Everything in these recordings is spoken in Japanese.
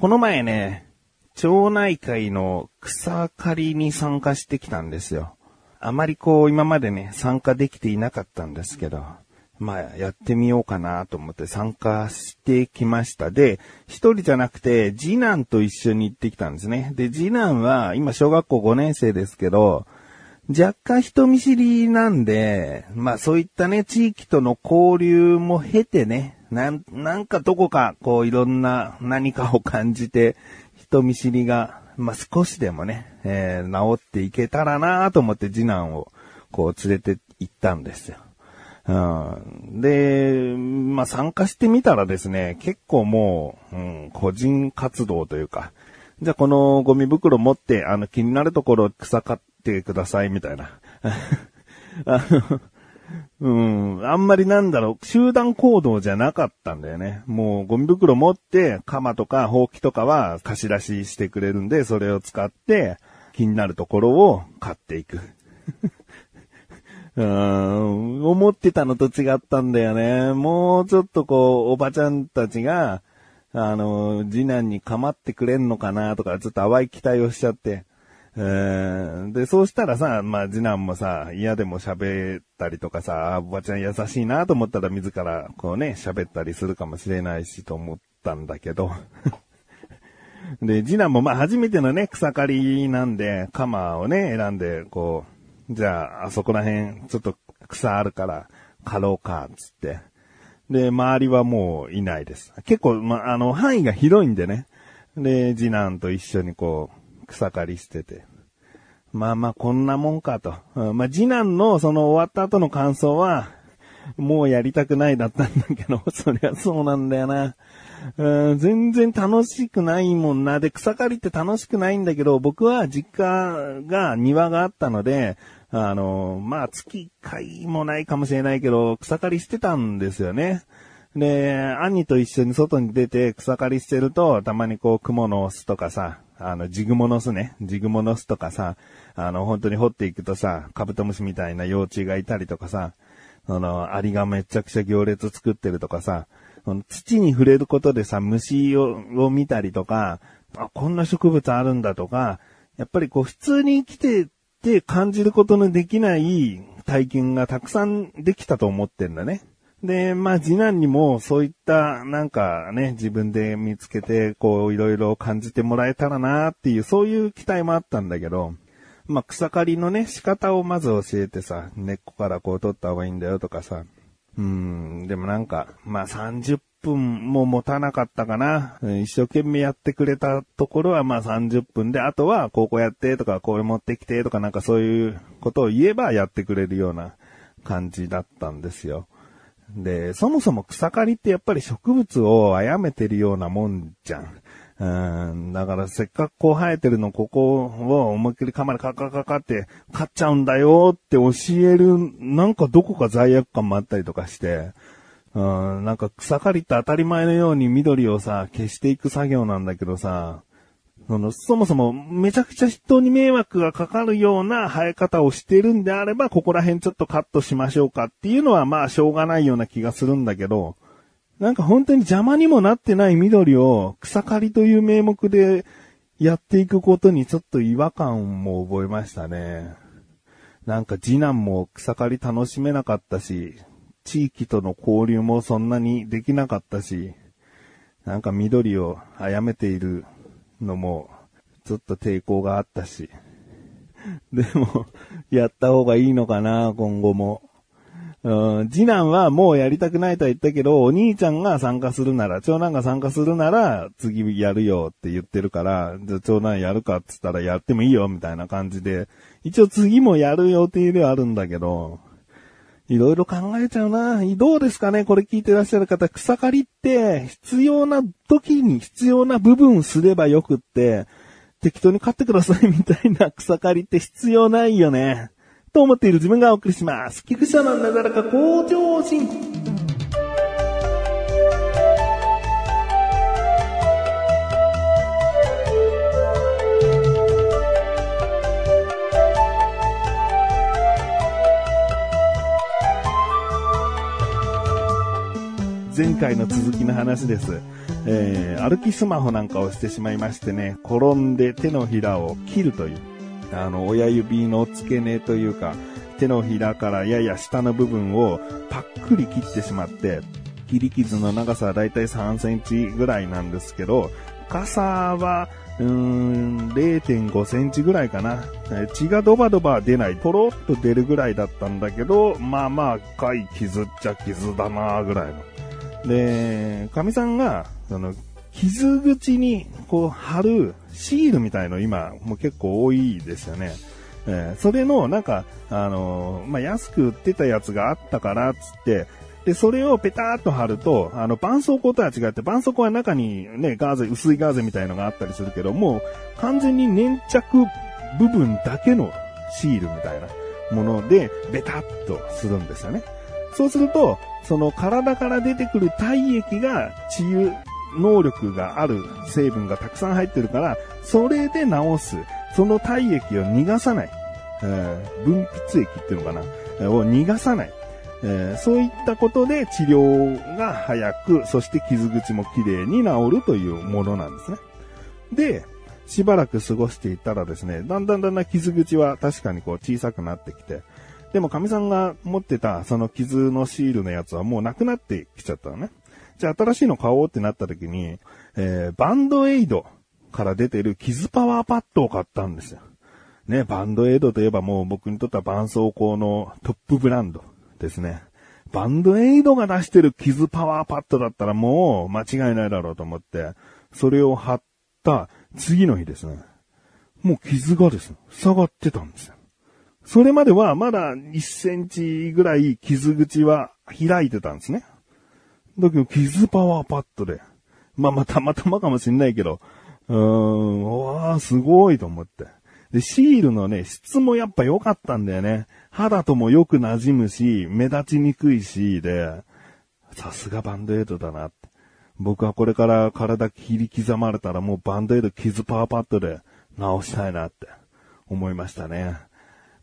この前ね、町内会の草刈りに参加してきたんですよ。あまりこう今までね、参加できていなかったんですけど、まあやってみようかなと思って参加してきました。で、一人じゃなくて次男と一緒に行ってきたんですね。で、次男は今小学校5年生ですけど、若干人見知りなんで、まあそういったね、地域との交流も経てね、なん、なんかどこかこういろんな何かを感じて、人見知りが、まあ少しでもね、えー、治っていけたらなと思って次男をこう連れて行ったんですよ。うん、で、まあ参加してみたらですね、結構もう、うん、個人活動というか、じゃあこのゴミ袋持って、あの気になるところ草刈ってくださいみたいな。あのうん、あんまりなんだろう、集団行動じゃなかったんだよね。もうゴミ袋持って、鎌とかほうきとかは貸し出ししてくれるんで、それを使って気になるところを買っていく。うん、思ってたのと違ったんだよね。もうちょっとこう、おばちゃんたちが、あの、次男に構ってくれんのかなとか、ちょっと淡い期待をしちゃって。えーで、そうしたらさ、まあ次男もさ、嫌でも喋ったりとかさ、あおばちゃん優しいなと思ったら自らこうね、喋ったりするかもしれないしと思ったんだけど。で、次男もまあ初めてのね、草刈りなんで、鎌をね、選んで、こう、じゃあ、あそこら辺、ちょっと草あるから、刈ろうか、つって。で、周りはもういないです。結構、まあ、あの、範囲が広いんでね。で、次男と一緒にこう、草刈りしてて。まあまあ、こんなもんかと。うんまあ、次男のその終わった後の感想は、もうやりたくないだったんだけど、そりゃそうなんだよな。うん、全然楽しくないもんな。で、草刈りって楽しくないんだけど、僕は実家が庭があったので、あの、まあ、月1回もないかもしれないけど、草刈りしてたんですよね。で、兄と一緒に外に出て草刈りしてると、たまにこう、蜘蛛の巣とかさ、あの、ジグモの巣ね、ジグモの巣とかさ、あの、本当に掘っていくとさ、カブトムシみたいな幼虫がいたりとかさ、その、アリがめちゃくちゃ行列作ってるとかさ、その土に触れることでさ、虫をを見たりとか、あ、こんな植物あるんだとか、やっぱりこう普通に生きてて感じることのできない体験がたくさんできたと思ってんだね。で、まあ次男にもそういったなんかね、自分で見つけてこういろいろ感じてもらえたらなっていうそういう期待もあったんだけど、まあ草刈りのね、仕方をまず教えてさ、根っこからこう取った方がいいんだよとかさ、うん、でもなんか、まあ30分も持たなかったかな。一生懸命やってくれたところはまあ30分で、あとはここやってとかこれ持ってきてとかなんかそういうことを言えばやってくれるような感じだったんですよ。で、そもそも草刈りってやっぱり植物を殺めてるようなもんじゃん。うん、だからせっかくこう生えてるのここを思いっきりカマでカカカカって買っちゃうんだよって教える、なんかどこか罪悪感もあったりとかして、うん、なんか草刈りって当たり前のように緑をさ、消していく作業なんだけどさ、その、そもそもめちゃくちゃ人に迷惑がかかるような生え方をしてるんであれば、ここら辺ちょっとカットしましょうかっていうのはまあしょうがないような気がするんだけど、なんか本当に邪魔にもなってない緑を草刈りという名目でやっていくことにちょっと違和感も覚えましたね。なんか次男も草刈り楽しめなかったし、地域との交流もそんなにできなかったし、なんか緑を殺めているのもちょっと抵抗があったし。でも、やった方がいいのかな、今後も。うん、次男はもうやりたくないとは言ったけど、お兄ちゃんが参加するなら、長男が参加するなら、次やるよって言ってるから、じゃあ長男やるかって言ったらやってもいいよ、みたいな感じで、一応次もやる予定ではあるんだけど、いろいろ考えちゃうな。どうですかね？これ聞いてらっしゃる方、草刈りって必要な時に必要な部分すればよくって、適当に買ってくださいみたいな 草刈りって必要ないよね。と思っている自分がお送りします。菊池のなだらか向上心。前回の続きの話です。えー、歩きスマホなんかをしてしまいましてね、転んで手のひらを切るという、あの、親指の付け根というか、手のひらからやや下の部分をパックリ切ってしまって、切り傷の長さはだいたい3センチぐらいなんですけど、傘は、うーん、0.5センチぐらいかな。血がドバドバ出ない、ポロッと出るぐらいだったんだけど、まあまあ、赤い傷っちゃ傷だなぐらいの。で、神さんが、その、傷口にこう貼るシールみたいの今もう結構多いですよね。えー、それのなんか、あのー、まあ、安く売ってたやつがあったからつって、で、それをペターっと貼ると、あの、絆創膏とは違って、絆創膏は中にね、ガーゼ、薄いガーゼみたいのがあったりするけどもう、完全に粘着部分だけのシールみたいなもので、ベタっとするんですよね。そうすると、その体から出てくる体液が治癒能力がある成分がたくさん入ってるから、それで治す。その体液を逃がさない。えー、分泌液っていうのかな、を逃がさない。えー、そういったことで治療が早く、そして傷口も綺麗に治るというものなんですね。で、しばらく過ごしていたらですね、だんだんだんだん傷口は確かにこう小さくなってきて、でも神さんが持ってたその傷のシールのやつはもうなくなってきちゃったのね。じゃあ新しいの買おうってなった時に、えー、バンドエイドから出てる傷パワーパッドを買ったんですよ。ね、バンドエイドといえばもう僕にとっては絆創膏のトップブランドですね。バンドエイドが出してる傷パワーパッドだったらもう間違いないだろうと思って、それを貼った次の日ですね。もう傷がですね、塞がってたんですよ。それまではまだ1センチぐらい傷口は開いてたんですね。だけど傷パワーパッドで。まあまあたまたまかもしんないけど、うーん、わーすごいと思って。で、シールのね、質もやっぱ良かったんだよね。肌ともよく馴染むし、目立ちにくいし、で、さすがバンドエイドだなって。僕はこれから体切り刻まれたらもうバンドエイド傷パワーパッドで直したいなって思いましたね。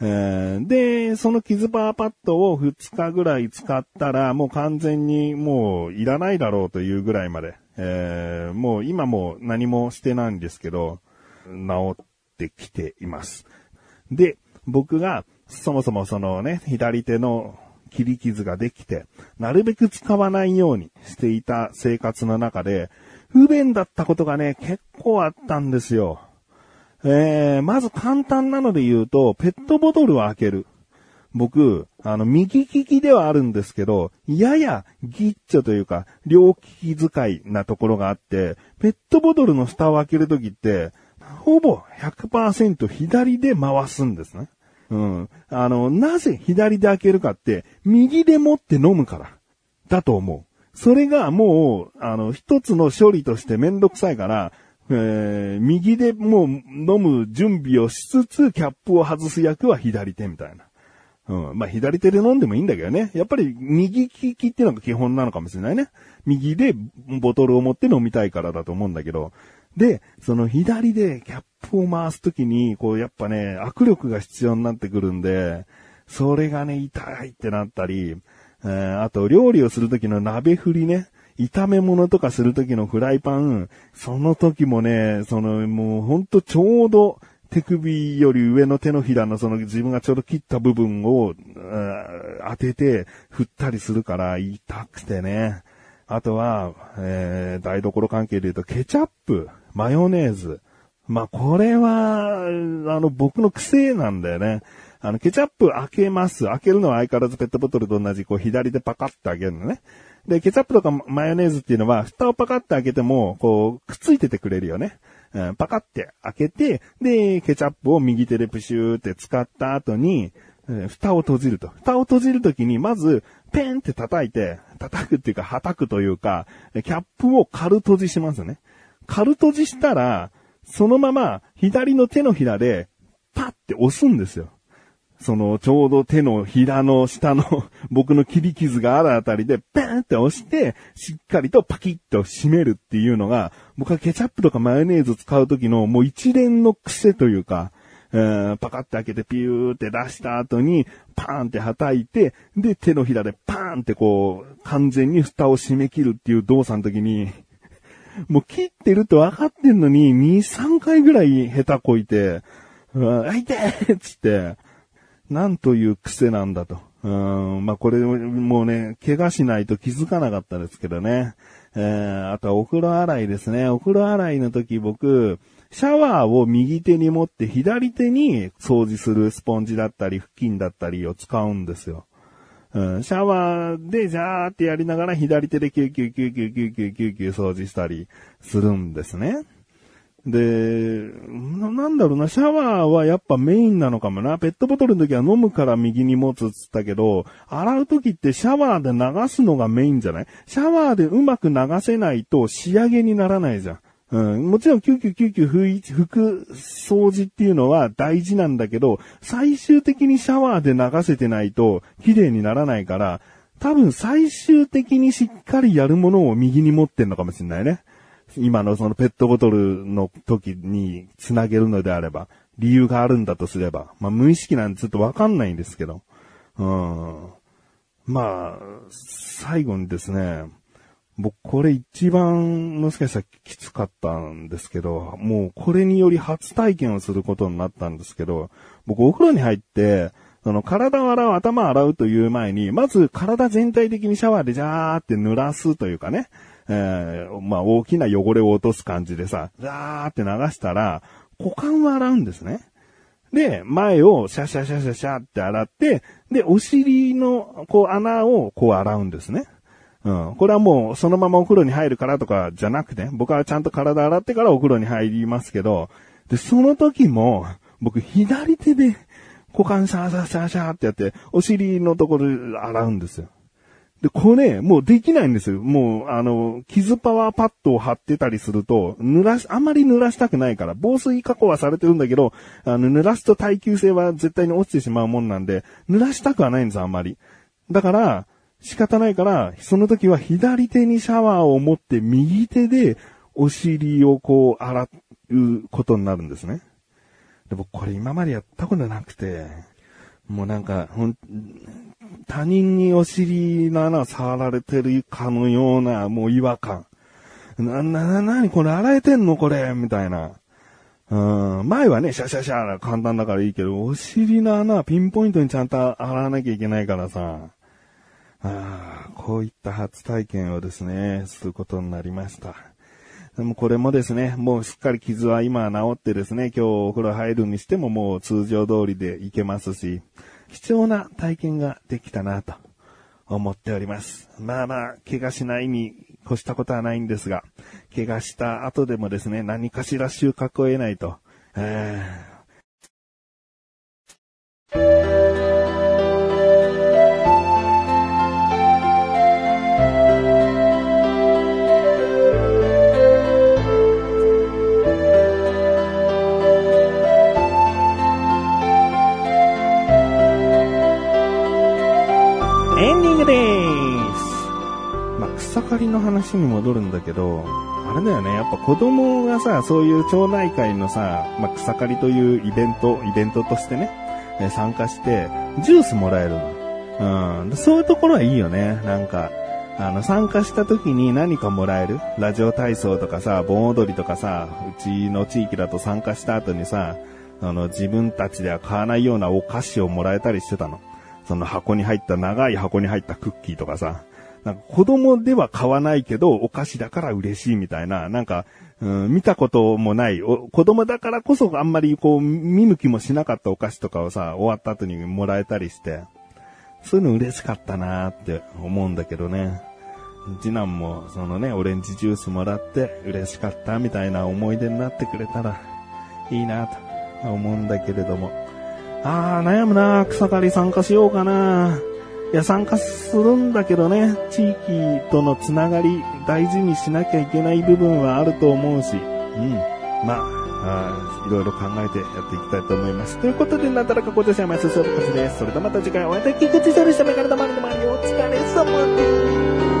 え、で、その傷パーパッドを2日ぐらい使ったら、もう完全にもういらないだろうというぐらいまで、えー、もう今も何もしてないんですけど、治ってきています。で、僕がそもそもそのね、左手の切り傷ができて、なるべく使わないようにしていた生活の中で、不便だったことがね、結構あったんですよ。えー、まず簡単なので言うと、ペットボトルを開ける。僕、あの、右利きではあるんですけど、ややギッチョというか、両利き使いなところがあって、ペットボトルの蓋を開けるときって、ほぼ100%左で回すんですね。うん。あの、なぜ左で開けるかって、右で持って飲むから。だと思う。それがもう、あの、一つの処理としてめんどくさいから、えー、右でもう飲む準備をしつつ、キャップを外す役は左手みたいな。うん。まあ、左手で飲んでもいいんだけどね。やっぱり右利きっていうのが基本なのかもしれないね。右でボトルを持って飲みたいからだと思うんだけど。で、その左でキャップを回すときに、こうやっぱね、握力が必要になってくるんで、それがね、痛いってなったり、えー、あと料理をするときの鍋振りね。炒め物とかするときのフライパン、その時もね、そのもうほんとちょうど手首より上の手のひらのその自分がちょうど切った部分を、当てて振ったりするから痛くてね。あとは、えー、台所関係で言うとケチャップ、マヨネーズ。まあ、これは、あの、僕の癖なんだよね。あの、ケチャップ開けます。開けるのは相変わらずペットボトルと同じ、こう、左でパカッと開けるのね。で、ケチャップとかマヨネーズっていうのは、蓋をパカッて開けても、こう、くっついててくれるよね。うん、パカッて開けて、で、ケチャップを右手でプシューって使った後に、え蓋を閉じると。蓋を閉じるときに、まず、ペンって叩いて、叩くっていうか、叩くというか、キャップを軽閉じしますね。軽閉じしたら、そのまま、左の手のひらで、パッて押すんですよ。その、ちょうど手のひらの下の 僕の切り傷があるあたりで、ペーンって押して、しっかりとパキッと締めるっていうのが、僕はケチャップとかマヨネーズ使う時のもう一連の癖というか、えー、パカって開けてピューって出した後に、パーンって叩いて、で、手のひらでパーンってこう、完全に蓋を締め切るっていう動作の時に、もう切ってると分かってんのに、2、3回ぐらい下手こいて、うわ、あいてっつって、なんという癖なんだと。うん、まあ、これ、もうね、怪我しないと気づかなかったですけどね。えー、あとはお風呂洗いですね。お風呂洗いの時僕、シャワーを右手に持って左手に掃除するスポンジだったり、布巾だったりを使うんですよ。うん、シャワーでジャーってやりながら左手でキューキューキューキューキューキューキューキュー掃除したりするんですね。で、なんだろうな、シャワーはやっぱメインなのかもな。ペットボトルの時は飲むから右に持つっつったけど、洗う時ってシャワーで流すのがメインじゃない？シャワーでうまく流せないと仕上げにならないじゃん。うん、もちろん救急救急拭く掃除っていうのは大事なんだけど、最終的にシャワーで流せてないと綺麗にならないから、多分最終的にしっかりやるものを右に持ってんのかもしれないね。今のそのペットボトルの時に繋げるのであれば、理由があるんだとすれば、まあ無意識なんでちょっとわかんないんですけど、うん。まあ、最後にですね、僕これ一番もしかしたらきつかったんですけど、もうこれにより初体験をすることになったんですけど、僕お風呂に入って、その体を洗う、頭を洗うという前に、まず体全体的にシャワーでジャーって濡らすというかね、えー、まあ大きな汚れを落とす感じでさ、ジャーって流したら、股間を洗うんですね。で、前をシャシャシャシャシャって洗って、で、お尻の、こう穴をこう洗うんですね。うん。これはもうそのままお風呂に入るからとかじゃなくて、僕はちゃんと体洗ってからお風呂に入りますけど、で、その時も、僕左手で股間シャーシャーシャーシャーってやって、お尻のところ洗うんですよ。で、これ、もうできないんですよ。もう、あの、傷パワーパッドを貼ってたりすると、濡らし、あまり濡らしたくないから、防水加工はされてるんだけど、あの、濡らすと耐久性は絶対に落ちてしまうもんなんで、濡らしたくはないんですあんまり。だから、仕方ないから、その時は左手にシャワーを持って右手でお尻をこう洗うことになるんですね。で僕これ今までやったことなくて、もうなんか、ほん、他人にお尻の穴を触られてるかのような、もう違和感。な、な、な、なにこれ洗えてんのこれ？みたいな。うん、前はね、シャシャシャ簡単だからいいけど、お尻の穴はピンポイントにちゃんと洗わなきゃいけないからさ。あこういった初体験をですね、することになりました。でもこれもですね、もうしっかり傷は今治ってですね、今日お風呂入るにしてももう通常通りでいけますし、貴重な体験ができたなと思っております。まあまあ、怪我しないに越したことはないんですが、怪我した後でもですね、何かしら収穫を得ないと。えーかりの話に戻るんだけど、あれだよね、やっぱ子供がさ、そういう町内会のさ、まあ、草刈りというイベント、イベントとしてね、え参加して、ジュースもらえるの。うん。そういうところはいいよね、なんか。あの、参加した時に何かもらえる？ラジオ体操とかさ、盆踊りとかさ、うちの地域だと参加した後にさ、あの、自分たちでは買わないようなお菓子をもらえたりしてたの。その箱に入った、長い箱に入ったクッキーとかさ。なんか子供では買わないけど、お菓子だから嬉しいみたいな、なんか、うん、見たこともない、子供だからこそあんまりこう、見向きもしなかったお菓子とかをさ、終わった後にもらえたりして、そういうの嬉しかったなーって思うんだけどね。次男もそのね、オレンジジュースもらって嬉しかったみたいな思い出になってくれたらいいなと思うんだけれども。あー、悩むな草刈り参加しようかないや、参加するんだけどね、地域とのつながり、大事にしなきゃいけない部分はあると思うし、うん。まあ、あいろいろ考えてやっていきたいと思います。ということで、なだらかご女子はまスソルカスです。それではまた次回お会いできくちそでした。メガネたまりの周りお疲れ様です。